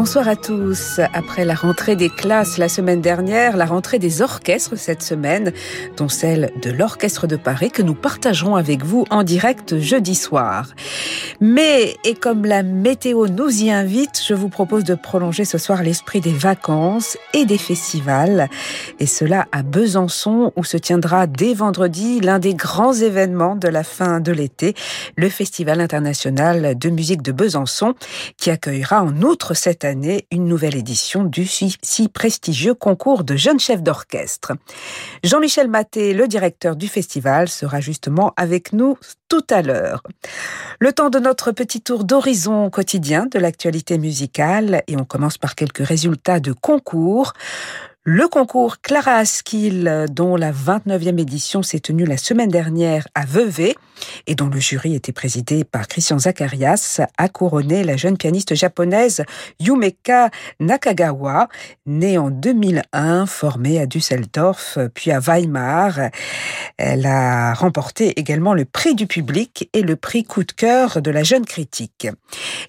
Bonsoir à tous. Après la rentrée des classes la semaine dernière, la rentrée des orchestres cette semaine, dont celle de l'Orchestre de Paris que nous partagerons avec vous en direct jeudi soir. Mais, et comme la météo nous y invite, je vous propose de prolonger ce soir l'esprit des vacances et des festivals. Et cela à Besançon, où se tiendra dès vendredi l'un des grands événements de la fin de l'été, le Festival international de musique de Besançon, qui accueillera en outre cette une nouvelle édition du si prestigieux concours de jeunes chefs d'orchestre. Jean-Michel Maté, le directeur du festival, sera justement avec nous tout à l'heure. Le temps de notre petit tour d'horizon quotidien de l'actualité musicale et on commence par quelques résultats de concours. Le concours Clara Askill, dont la 29e édition s'est tenue la semaine dernière à Vevey et dont le jury était présidé par Christian Zacharias, a couronné la jeune pianiste japonaise Yumeka Nakagawa, née en 2001, formée à Düsseldorf puis à Weimar. Elle a remporté également le prix du public et le prix coup de cœur de la jeune critique.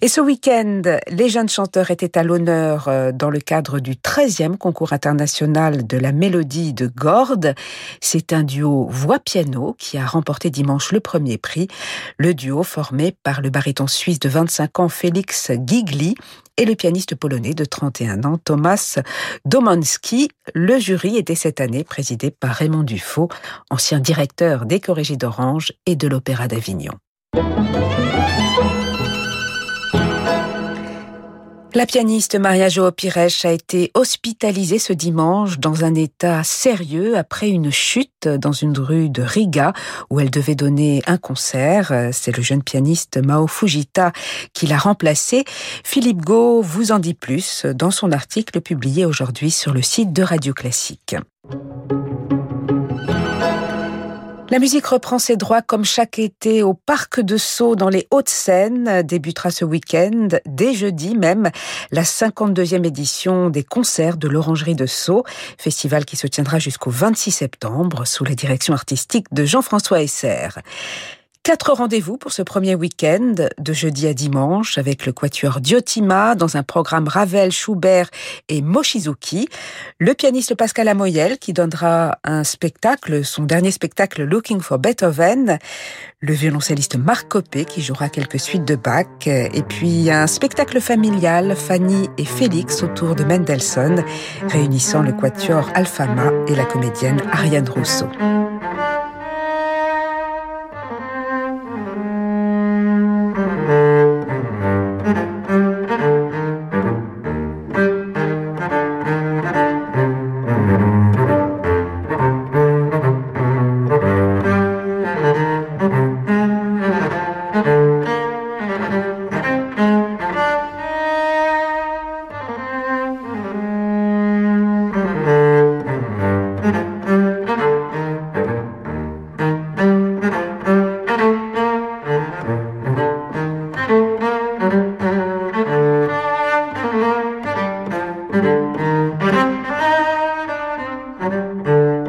Et ce week-end, les jeunes chanteurs étaient à l'honneur euh, dans le cadre du 13e concours international de la mélodie de Gordes. C'est un duo voix-piano qui a remporté dimanche le premier prix. Le duo formé par le baryton suisse de 25 ans Félix Gigli et le pianiste polonais de 31 ans Thomas Domanski. Le jury était cette année présidé par Raymond Dufaux, ancien directeur des Corrigés d'Orange et de l'Opéra d'Avignon. La pianiste Maria Jo Pires a été hospitalisée ce dimanche dans un état sérieux après une chute dans une rue de Riga où elle devait donner un concert. C'est le jeune pianiste Mao Fujita qui l'a remplacée. Philippe Gau vous en dit plus dans son article publié aujourd'hui sur le site de Radio Classique. La musique reprend ses droits comme chaque été au Parc de Sceaux dans les Hauts-de-Seine. Débutera ce week-end, dès jeudi même, la 52e édition des concerts de l'Orangerie de Sceaux, festival qui se tiendra jusqu'au 26 septembre sous la direction artistique de Jean-François Esser. Quatre rendez-vous pour ce premier week-end, de jeudi à dimanche, avec le quatuor Diotima dans un programme Ravel, Schubert et Mochizuki. Le pianiste Pascal Amoyel qui donnera un spectacle, son dernier spectacle Looking for Beethoven. Le violoncelliste Marc Copé qui jouera quelques suites de Bach. Et puis un spectacle familial, Fanny et Félix autour de Mendelssohn, réunissant le quatuor Alfama et la comédienne Ariane Rousseau. Música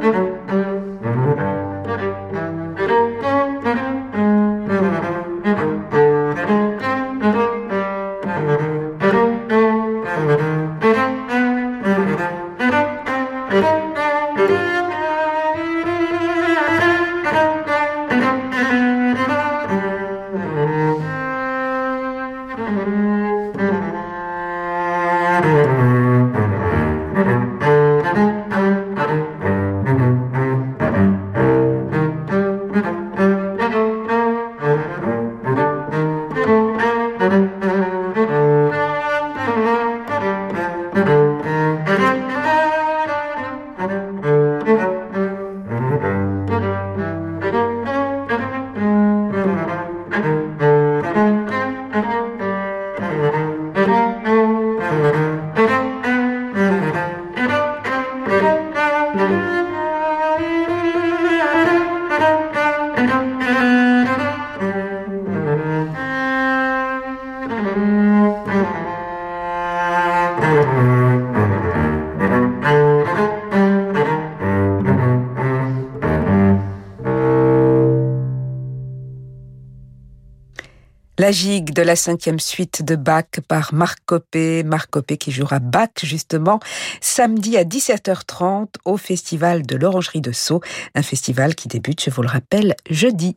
La gigue de la cinquième suite de Bach par Marc Copé. Marc Copé qui jouera Bach justement samedi à 17h30 au festival de l'Orangerie de Sceaux. Un festival qui débute, je vous le rappelle, jeudi.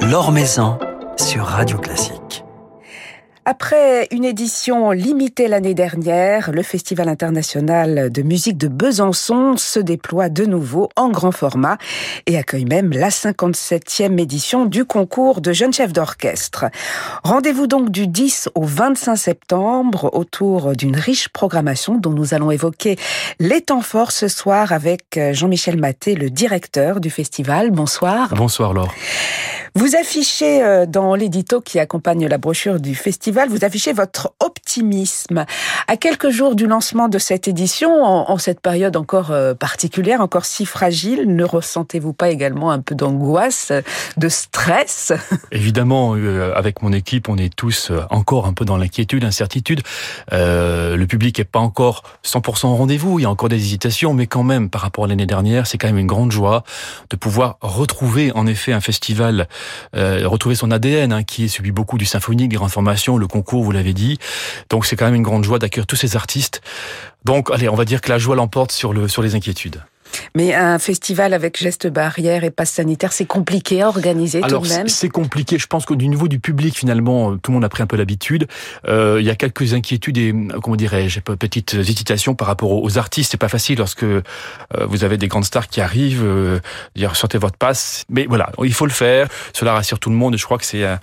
L'Or Maison sur Radio Classique. Après une édition limitée l'année dernière, le Festival international de musique de Besançon se déploie de nouveau en grand format et accueille même la 57e édition du concours de jeunes chefs d'orchestre. Rendez-vous donc du 10 au 25 septembre autour d'une riche programmation dont nous allons évoquer les temps forts ce soir avec Jean-Michel Maté, le directeur du festival. Bonsoir. Bonsoir Laure. Vous affichez euh, dans l'édito qui accompagne la brochure du festival, vous affichez votre optimisme. À quelques jours du lancement de cette édition, en, cette période encore euh, particulière, encore si fragile, ne ressentez-vous pas également un peu d'angoisse, de stress? Évidemment, euh, avec mon équipe, on est tous encore un peu dans l'inquiétude, l'incertitude. le public n'est pas encore 100% au rendez-vous, il y a encore des hésitations, mais quand même, par rapport à l'année dernière, c'est quand même une grande joie de pouvoir retrouver en effet un festival euh, retrouver son ADN, hein, qui est subi beaucoup du symphonique, des formations, le concours, vous l'avez dit. Donc c'est quand même une grande joie d'accueillir tous ces artistes. Donc allez, on va dire que la joie l'emporte sur, le, sur les inquiétudes. Mais un festival avec gestes barrières et passe sanitaire, c'est compliqué à organiser tout de même C'est compliqué. Je pense qu'au niveau du public, finalement, tout le monde a pris un peu l'habitude. Euh, il y a quelques inquiétudes et, comment dirais-je, petites hésitations par rapport aux artistes. C'est pas facile lorsque euh, vous avez des grandes stars qui arrivent, euh, dire sortez votre passe. Mais voilà, il faut le faire. Cela rassure tout le monde. Et je crois que c'est. Euh,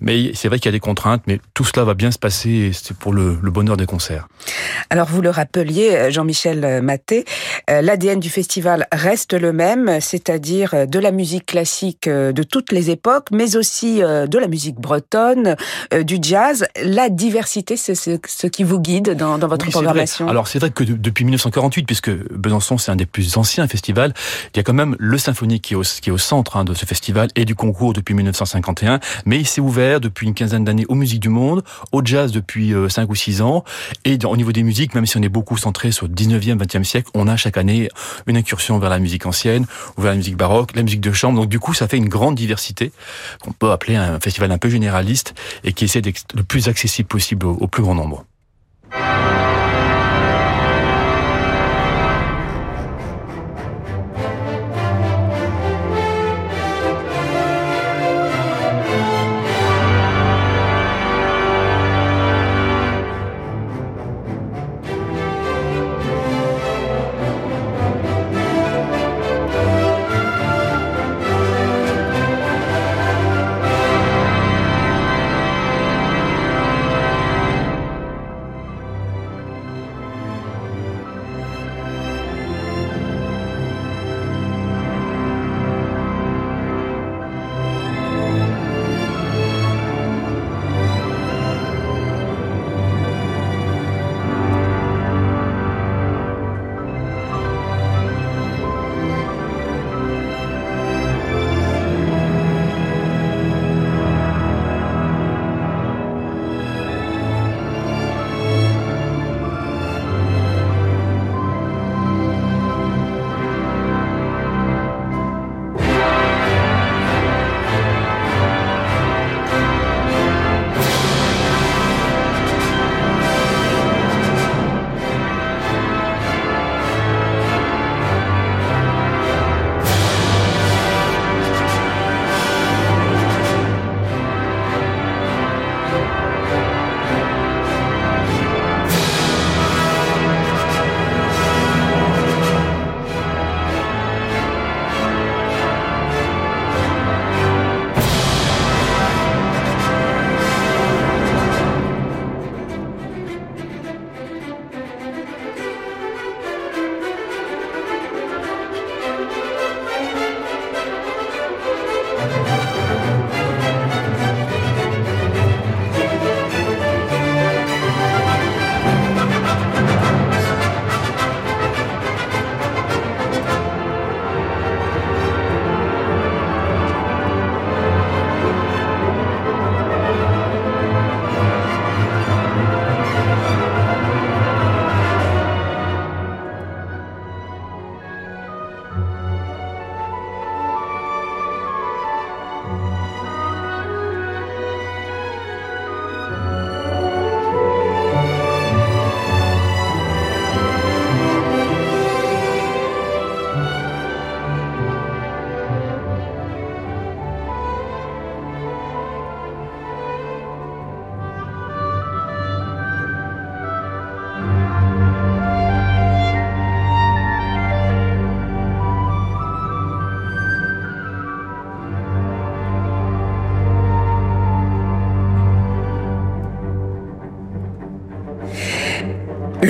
mais c'est vrai qu'il y a des contraintes, mais tout cela va bien se passer. Et c'est pour le, le bonheur des concerts. Alors vous le rappeliez, Jean-Michel Maté, euh, l'ADN du festival festival reste le même, c'est-à-dire de la musique classique euh, de toutes les époques, mais aussi euh, de la musique bretonne, euh, du jazz. La diversité, c'est ce qui vous guide dans, votre programmation. Alors c'est vrai que depuis 1948, puisque Besançon c'est un des plus anciens festivals, il y a quand même le symphonique qui est au, qui est au centre hein, de ce festival et du concours depuis 1951, mais il s'est ouvert depuis une quinzaine d'années aux musiques du monde, au jazz depuis 5 ou 6 ans, et au niveau des musiques, même si on est beaucoup centré sur le 19e, 20e siècle, on a chaque année une incursion vers la musique ancienne ou vers la musique baroque, la musique de chambre. Donc du coup, ça fait une grande diversité qu'on peut appeler un festival un peu généraliste et qui essaie d'être le plus accessible possible au plus grand nombre.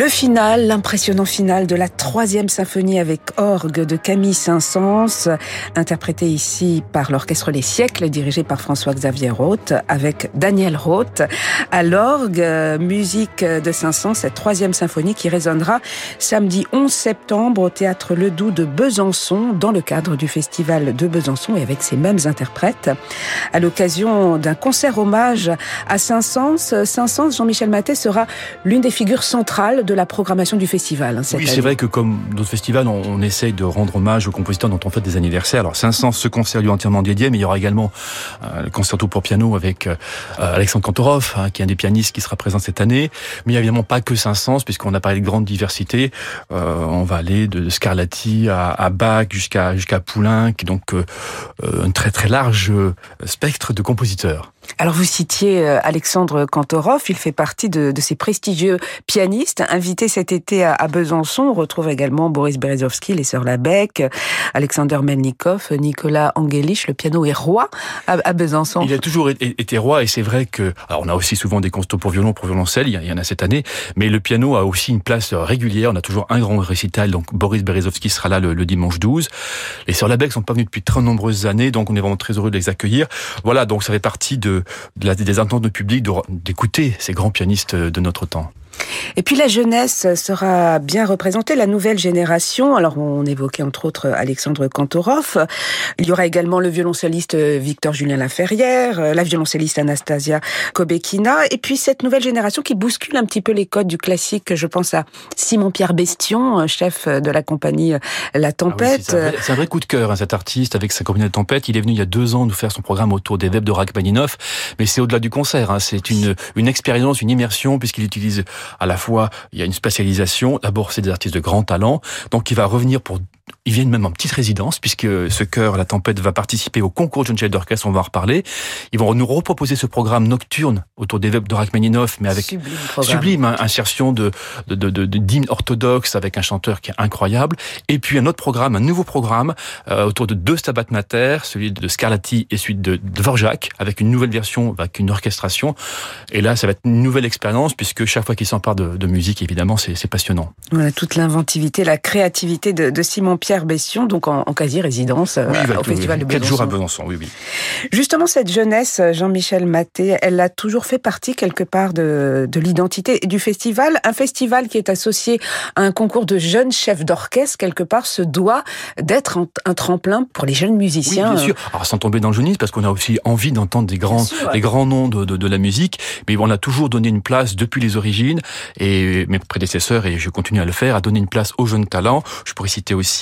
Le final, l'impressionnant final de la troisième symphonie avec orgue de Camille Saint-Saëns, interprété ici par l'Orchestre Les Siècles, dirigé par François-Xavier Roth, avec Daniel Roth à l'orgue, musique de Saint-Saëns, cette troisième symphonie qui résonnera samedi 11 septembre au Théâtre Ledoux de Besançon, dans le cadre du Festival de Besançon et avec ses mêmes interprètes. À l'occasion d'un concert hommage à Saint-Saëns, Saint-Saëns, Jean-Michel Maté sera l'une des figures centrales de la programmation du festival. Hein, oui, c'est vrai que comme d'autres festivals, on, on, essaye de rendre hommage aux compositeurs dont on fait des anniversaires. Alors 500, ce concert lui est entièrement dédié, mais il y aura également euh, le concerto pour piano avec euh, Alexandre Kantorov, hein, qui est un des pianistes qui sera présent cette année. Mais il n'y a évidemment pas que 500, puisqu'on a parlé de grande diversité. Euh, on va aller de, Scarlatti à, à Bach jusqu'à jusqu'à Poulenc, donc euh, un très très large spectre de compositeurs. Alors vous citiez Alexandre Kantorov, il fait partie de, ces prestigieux pianistes invité cet été à, Besançon. On retrouve également Boris Berezovsky, les sœurs Labec, Alexander Melnikov, Nicolas Angelich. Le piano est roi à, Besançon. Il a toujours été roi et c'est vrai que, alors on a aussi souvent des concertos pour violon, pour violoncelle, il y en a cette année, mais le piano a aussi une place régulière. On a toujours un grand récital, donc Boris Berezovsky sera là le, dimanche 12. Les sœurs Labec sont pas venues depuis très nombreuses années, donc on est vraiment très heureux de les accueillir. Voilà, donc ça fait partie de, de la, des de d'écouter ces grands pianistes de notre temps. Et puis la jeunesse sera bien représentée, la nouvelle génération. Alors on évoquait entre autres Alexandre Kantorov. Il y aura également le violoncelliste Victor Julien Laferrière, la violoncelliste Anastasia Kobekina, et puis cette nouvelle génération qui bouscule un petit peu les codes du classique. Je pense à Simon-Pierre Bestion, chef de la compagnie La Tempête. Ah c'est un, vrai coup de cœur, hein, cet artiste avec sa compagnie La Tempête. Il est venu il y a deux ans nous faire son programme autour des webs de Rachmaninoff, mais c'est au-delà du concert. Hein. C'est une, une expérience, une immersion, puisqu'il utilise à la fois, il y a une spécialisation. D'abord, c'est des artistes de grand talent. Donc, il va revenir pour ils viennent même en petite résidence, puisque ce chœur, La Tempête, va participer au concours John Chef d'orchestre, on va en reparler. Ils vont nous reproposer ce programme nocturne autour des webs de Rachmaninoff, mais avec sublime, sublime hein, insertion de, de, de, de, d'hymnes orthodoxes avec un chanteur qui est incroyable. Et puis un autre programme, un nouveau programme, euh, autour de deux Stabat Mater, celui de Scarlatti et celui de Dvorak, avec une nouvelle version, avec une orchestration. Et là, ça va être une nouvelle expérience, puisque chaque fois qu'il s'empare de, de musique, évidemment, c'est, c'est passionnant. Voilà, toute l'inventivité, la créativité de, de Simon Pierre Bession, donc en, en quasi-résidence oui, euh, au Festival oui, de Quatre Besançon. jours à Besançon, oui, oui. Justement, cette jeunesse, Jean-Michel Maté, elle a toujours fait partie quelque part de, de l'identité du festival. Un festival qui est associé à un concours de jeunes chefs d'orchestre, quelque part, se doit d'être un, un, tremplin pour les jeunes musiciens. Oui, bien sûr. Alors, sans tomber dans le jeunisme, parce qu'on a aussi envie d'entendre des grands, des grands noms de, de, de, la musique, mais on a toujours donné une place depuis les origines, et mes prédécesseurs, et je continue à le faire, à donner une place aux jeunes talents. Je pourrais citer aussi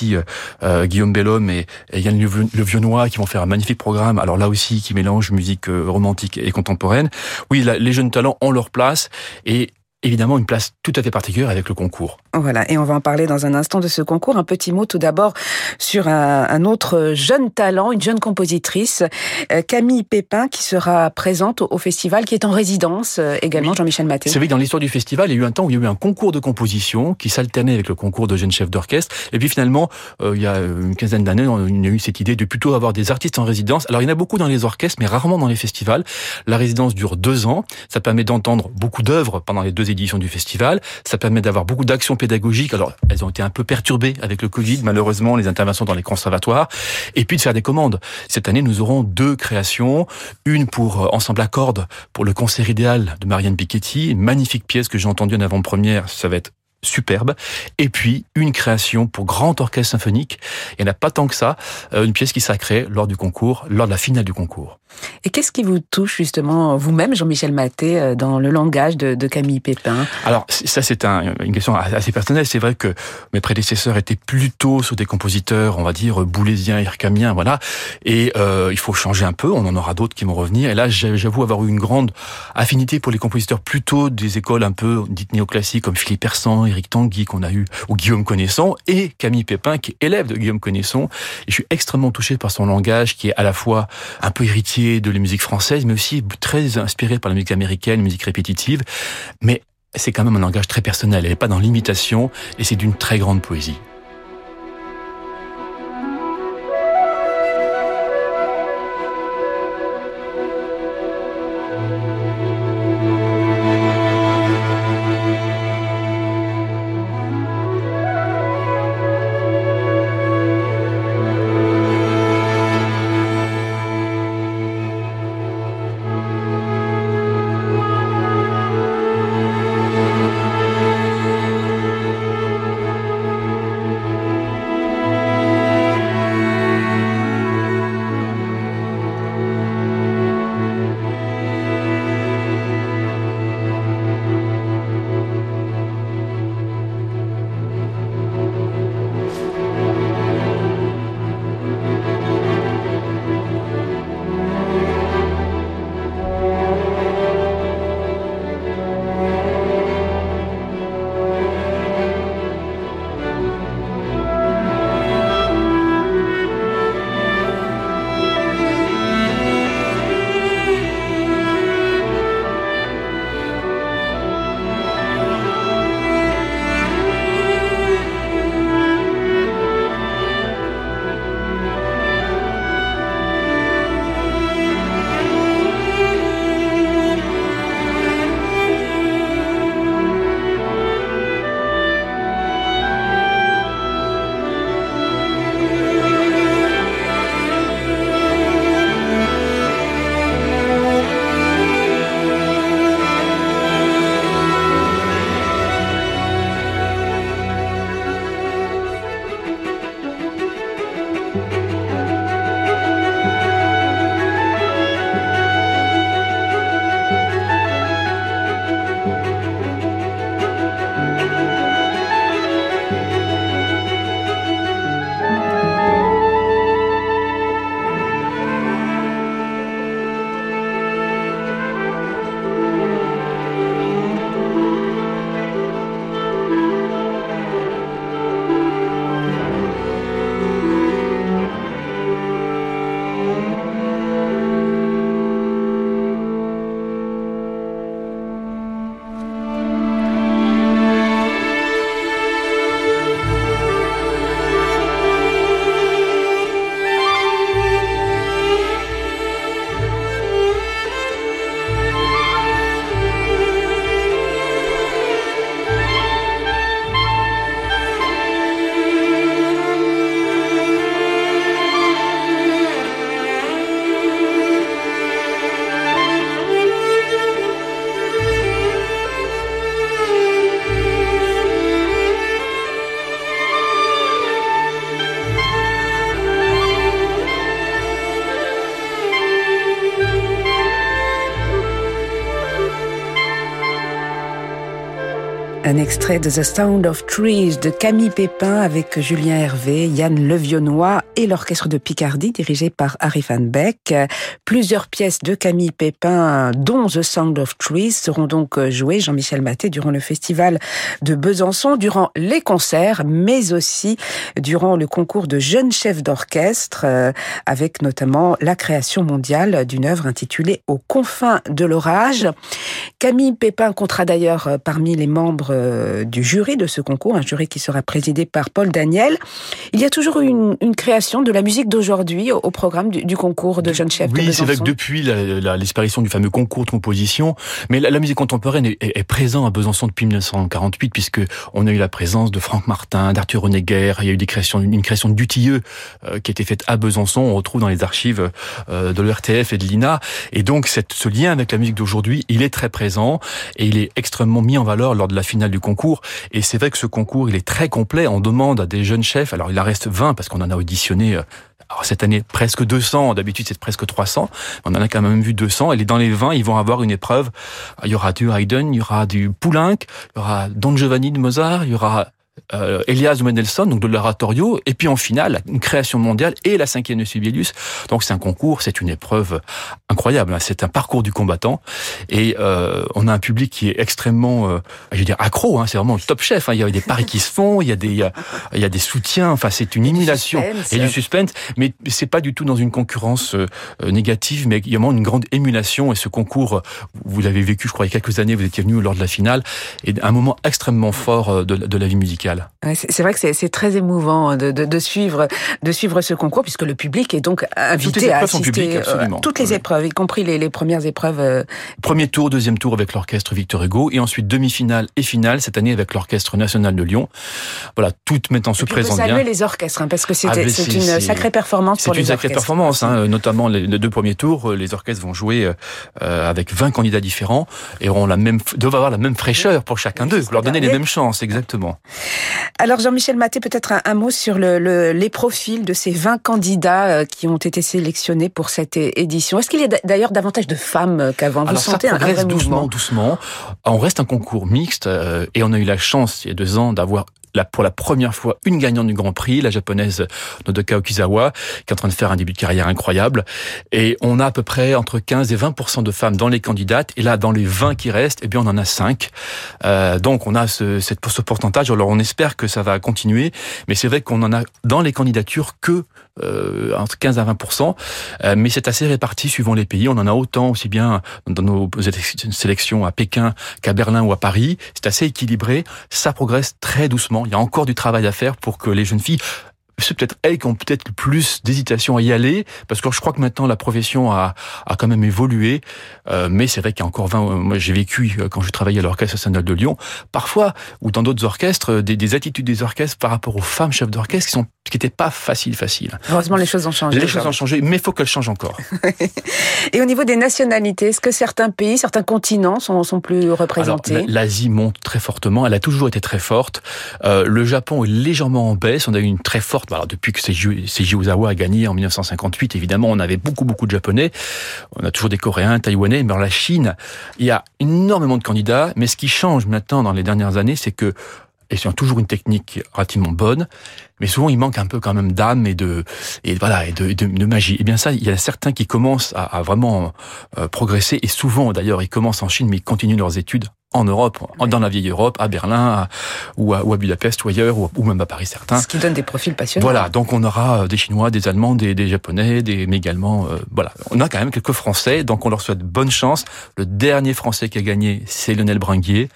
euh, Guillaume Bellhomme et, Yann Le Vionnois qui vont faire un magnifique programme. Alors là aussi, qui mélange musique euh, romantique et contemporaine. Oui, la, les jeunes talents ont leur place et évidemment une place tout à fait particulière avec le concours. Voilà, et on va en parler dans un instant de ce concours. Un petit mot tout d'abord sur un, un, autre jeune talent, une jeune compositrice, euh, Camille Pépin, qui sera présente au festival, qui est en résidence euh, également, oui. Jean-Michel Maté. C'est vrai que dans l'histoire du festival, il y a eu un temps où il y a eu un concours de composition qui s'alternait avec le concours de jeunes chefs d'orchestre. Et puis finalement, euh, il y a une quinzaine d'années, on a eu cette idée de plutôt avoir des artistes en résidence. Alors il y en a beaucoup dans les orchestres, mais rarement dans les festivals. La résidence dure deux ans. Ça permet d'entendre beaucoup d'œuvres pendant les deux éditions du festival. Ça permet d'avoir beaucoup d'actions pédagogiques. Alors, elles ont été un peu perturbées avec le Covid, malheureusement, les interventions dans les conservatoires. Et puis de faire des commandes. Cette année, nous aurons deux créations. Une pour Ensemble à cordes, pour le concert idéal de Marianne Piketty. Magnifique pièce que j'ai entendue en avant-première. Ça va être superbe. Et puis, une création pour grand orchestre symphonique. Il n'y en a pas tant que ça. Euh, une pièce qui sera lors du concours, lors de la finale du concours. Et qu'est-ce qui vous touche justement, vous-même, Jean-Michel Maté, euh, dans le langage de, Camille Pépin? Alors, ça, c'est un, une question assez personnelle. C'est vrai que mes prédécesseurs étaient plutôt sur des compositeurs, on va dire, boulésiens, hircamiens, voilà. Et euh, il faut changer un peu. On en aura d'autres qui vont revenir. Et là, j'avoue avoir eu une grande affinité pour les compositeurs plutôt des écoles un peu dites néoclassiques, comme Philippe Persan, Éric Tanguy qu'on a eu, ou Guillaume Connaisson, et Camille Pépin, qui est élève de Guillaume Connaisson. Et je suis extrêmement touché par son langage, qui est à la fois un peu héritier de la musique française, mais aussi très inspiré par la musique américaine, musique répétitive. Mais c'est quand même un langage très personnel. Elle n'est pas dans l'imitation, et c'est d'une très grande poésie. Extrait The Sound of Trees de Camille Pépin avec Julien Hervé, Yann Levionnois et l'orchestre de Picardie dirigé par Harry Van Beck. Plusieurs pièces de Camille Pépin, dont The Sound of Trees, seront donc jouées, Jean-Michel Maté, durant le festival de Besançon, durant les concerts, mais aussi durant le concours de jeunes chefs d'orchestre, euh, avec notamment la création mondiale d'une œuvre intitulée Aux confins de l'orage. Camille Pépin comptera d'ailleurs euh, parmi les membres euh, du jury de ce concours, un jury qui sera présidé par Paul Daniel. Il y a toujours une, une création de la musique d'aujourd'hui au, programme du, concours de jeunes chefs. Oui, c'est vrai que depuis l'exparition du fameux concours de composition, mais la, musique contemporaine est, est, présente à Besançon depuis 1948, puisque on a eu la présence de Franck Martin, d'Arthur Honegger, il y a eu des créations, une création de Dutilleux euh, qui a été faite à Besançon, on retrouve dans les archives euh, de l'ERTF et de l'INA, et donc cette, ce lien avec la musique d'aujourd'hui, il est très présent et il est extrêmement mis en valeur lors de la finale du concours. Et c'est vrai que ce concours, il est très complet. On demande à des jeunes chefs, alors il en reste 20 parce qu'on en a auditionné euh, alors cette année, presque 200. D'habitude, c'est presque 300. On en a quand même vu 200. Et dans les 20, ils vont avoir une épreuve. Il y aura du Haydn, il y aura du Poulenc, il y aura Don Giovanni de Mozart, il y aura euh, Elias Mendelssohn, donc de l'oratorio, et puis en finale, une création mondiale et la cinquième de Sibelius. Donc c'est un concours, c'est une épreuve incroyable, hein. c'est un parcours du combattant, et euh, on a un public qui est extrêmement, euh, je veux dire, accro, hein, c'est vraiment le top chef, hein. il y a des paris qui se font, il y a des, il y a, des soutiens, enfin c'est une émulation et du suspense, mais c'est pas du tout dans une concurrence euh, négative, mais il y a vraiment une grande émulation, et ce concours, vous l'avez vécu, je crois, il y a quelques années, vous étiez venu lors de la finale, et un moment extrêmement fort de, de la vie musicale. C'est vrai que c'est très émouvant de, de, de, suivre, de suivre ce concours, puisque le public est donc invité à assister euh, toutes les épreuves, y compris les, les premières épreuves. Euh, Premier tour, deuxième tour avec l'orchestre Victor Hugo, et ensuite demi-finale et finale cette année avec l'orchestre national de Lyon. Voilà, toutes maintenant se présentent bien. saluer les orchestres, hein, parce que c'est ah, une sacrée performance pour les orchestres. C'est une sacrée performance, hein, notamment les, deux premiers tours, les orchestres vont jouer euh, avec 20 candidats différents et auront la même, doivent avoir la même fraîcheur pour chacun d'eux, leur donner les mêmes chances, exactement. Alors Jean-Michel Maté, peut-être un, mot sur le, les profils de ces 20 candidats euh, qui ont été sélectionnés pour cette édition. Est-ce qu'il y a d'ailleurs davantage de femmes qu'avant? Vous sentez un vrai doucement, doucement. On reste un concours mixte euh, et on a eu la chance il y a deux ans d'avoir pour la première fois une gagnante du Grand Prix, la japonaise Nodoka Okizawa, qui est en train de faire un début de carrière incroyable. Et on a à peu près entre 15 et 20% de femmes dans les candidates. Et là, dans les 20 qui restent, eh bien, on en a 5. Euh, donc, on a ce, cette, ce pourcentage. Alors, on espère que ça va continuer. Mais c'est vrai qu'on en a dans les candidatures que euh, entre 15 à 20% euh, mais c'est assez réparti suivant les pays. On en a autant aussi bien dans nos sélections à Pékin qu'à Berlin ou à Paris. C'est assez équilibré. Ça progresse très doucement. Il y a encore du travail à faire pour que les jeunes filles c'est peut-être elles qui ont peut-être plus d'hésitation à y aller, parce que je crois que maintenant la profession a, a quand même évolué, euh, mais c'est vrai qu'il y a encore 20, moi j'ai vécu euh, quand je travaillais à l'Orchestre national de Lyon, parfois, ou dans d'autres orchestres, des, des, attitudes des orchestres par rapport aux femmes chefs d'orchestre qui sont qui n'étaient pas faciles, faciles. Heureusement, les choses ont changé. Les choses ont changé, mais il faut qu'elles changent encore. Et au niveau des nationalités, est-ce que certains pays, certains continents sont, sont plus représentés? L'Asie monte très fortement, elle a toujours été très forte. Euh, le Japon est légèrement en baisse, on a eu une très forte alors depuis que Seiji Ozawa a gagné en 1958, évidemment, on avait beaucoup, beaucoup de Japonais. On a toujours des Coréens, Taïwanais. Mais dans la Chine, il y a énormément de candidats. Mais ce qui change maintenant dans les dernières années, c'est que et c'est toujours une technique relativement bonne, mais souvent il manque un peu quand même d'âme et de et voilà et de, de, magie. Et eh bien ça, il y a certains qui commencent à, à vraiment euh, progresser et souvent d'ailleurs ils commencent en Chine mais ils continuent leurs études en Europe, dans la vieille Europe, à Berlin, ou, à, ou à, Budapest, ou ailleurs, ou, même à Paris certains. Ce qui donne des profils passionnants. Voilà, donc on aura euh, des Chinois, des Allemands, des, des Japonais, des, mais également, euh, voilà, on a quand même quelques Français, donc on leur souhaite bonne chance. Le dernier Français qui a gagné, c'est Lionel Bringuier.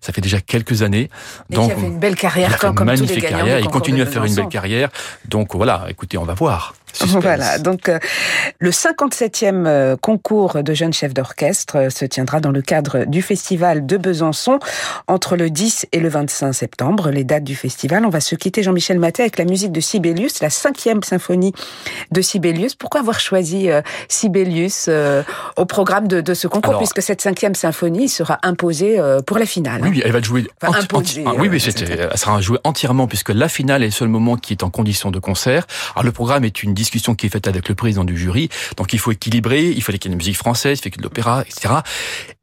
Ça fait déjà quelques années. donc, il a fait une belle carrière, comme, comme tous les carrière. Il continue à faire une belle carrière. Donc voilà, écoutez, on va voir. Voilà, donc euh, le 57e euh, concours de jeunes chefs d'orchestre euh, se tiendra dans le cadre du festival de Besançon entre le 10 et le 25 septembre. Les dates du festival, on va se quitter Jean-Michel Maté avec la musique de Sibelius, la cinquième symphonie de Sibelius. Pourquoi avoir choisi Sibelius au programme de, ce concours, puisque cette cinquième symphonie sera imposée pour la finale Oui, elle va jouer. Enfin, imposée, ah, oui, oui, elle sera jouée entièrement, puisque la finale est le seul moment qui est en condition de concert. Alors le programme est une discussion qui est faite avec le président du jury. Donc il faut équilibrer, il fallait qu'il y ait une musique française, il faut qu'il y ait de l'opéra, etc.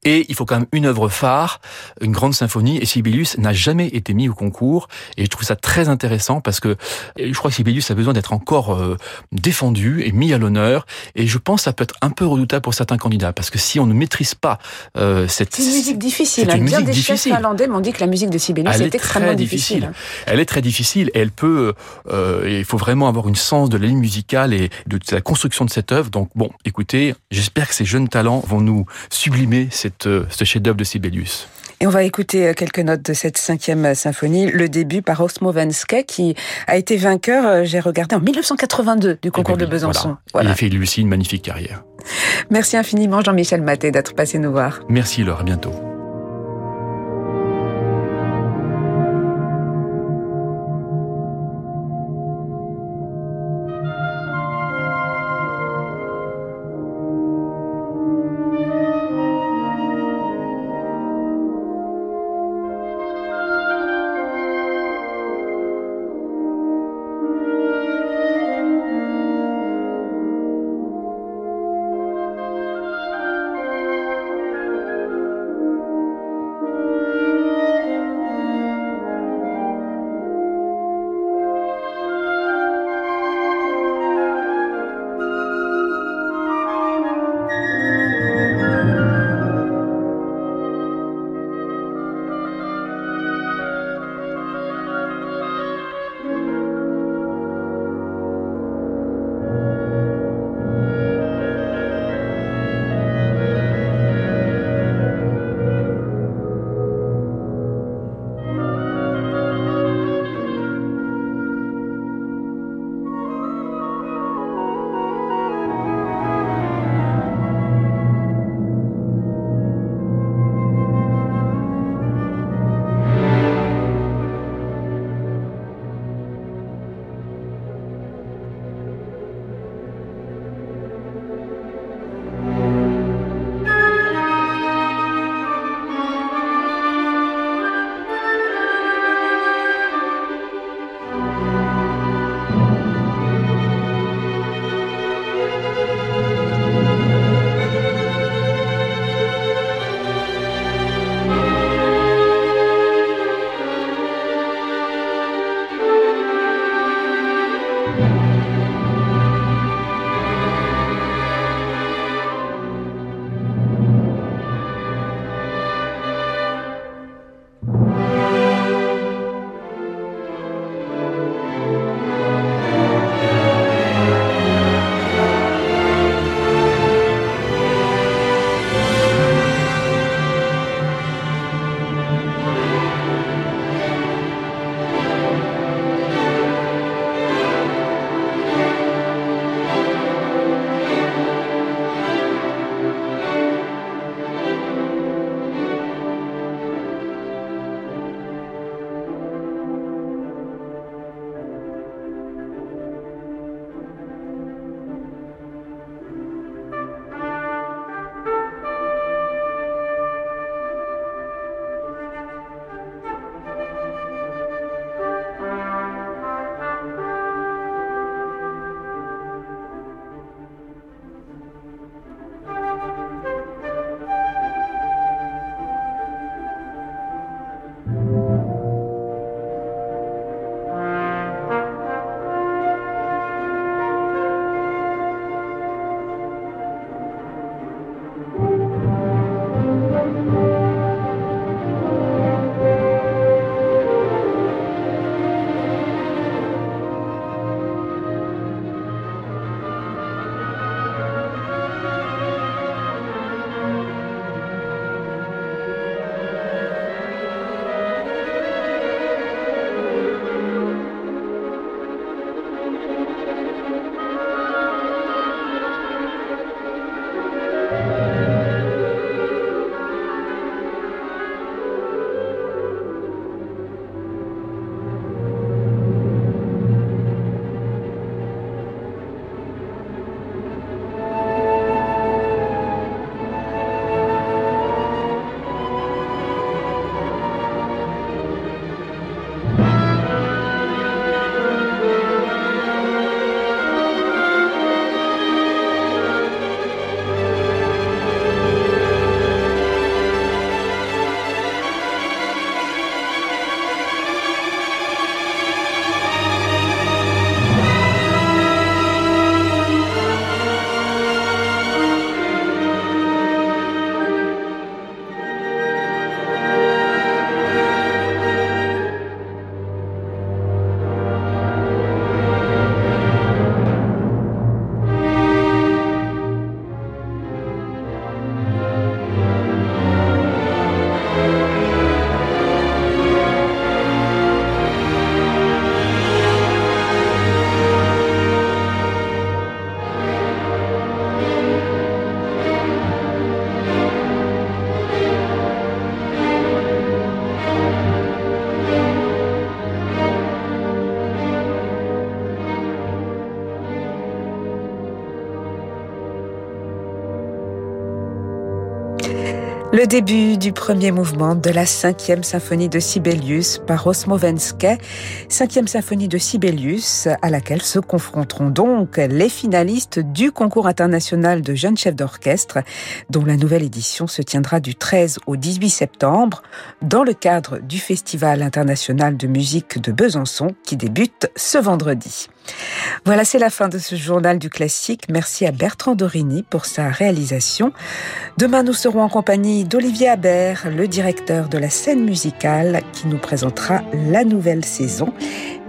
Et il faut quand même une œuvre phare, une grande symphonie. Et Sibelius n'a jamais été mis au concours. Et je trouve ça très intéressant parce que je crois que Sibelius a besoin d'être encore euh, défendu et mis à l'honneur. Et je pense que ça peut être un peu redoutable pour certains candidats parce que si on ne maîtrise pas euh, cette... C'est une musique difficile. Hein. Bien des chefs finlandais m'ont dit que la musique de Sibelius est, extrêmement difficile. Elle est très difficile et elle peut... Euh, il faut vraiment avoir une sens de la ligne musicale et de la construction de cette œuvre. Donc bon, écoutez, j'espère que ces jeunes talents vont nous sublimer cette euh, ce chef-d'œuvre de Sibelius. Et on va écouter euh, quelques notes de cette cinquième symphonie. Le début par Osmo Venske, qui a été vainqueur, euh, j'ai regardé, en 1982 du concours eh ben de Besançon. Voilà. Il a fait lui aussi une magnifique carrière. Merci infiniment Jean-Michel Maté d'être passé nous voir. Merci Laure, à bientôt. Le début du premier mouvement de la cinquième symphonie de Sibelius par Osmo cinquième symphonie de Sibelius à laquelle se confronteront donc les finalistes du concours international de jeunes chefs d'orchestre dont la nouvelle édition se tiendra du 13 au 18 septembre dans le cadre du Festival international de musique de Besançon qui débute ce vendredi. Voilà, c'est la fin de ce journal du classique. Merci à Bertrand Dorini pour sa réalisation. Demain, nous serons en compagnie d'Olivier Habert, le directeur de la scène musicale, qui nous présentera la nouvelle saison.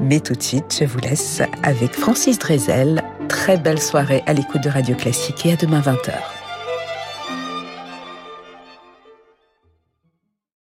Mais tout de suite, je vous laisse avec Francis Drezel. Très belle soirée à l'écoute de Radio Classique et à demain 20h.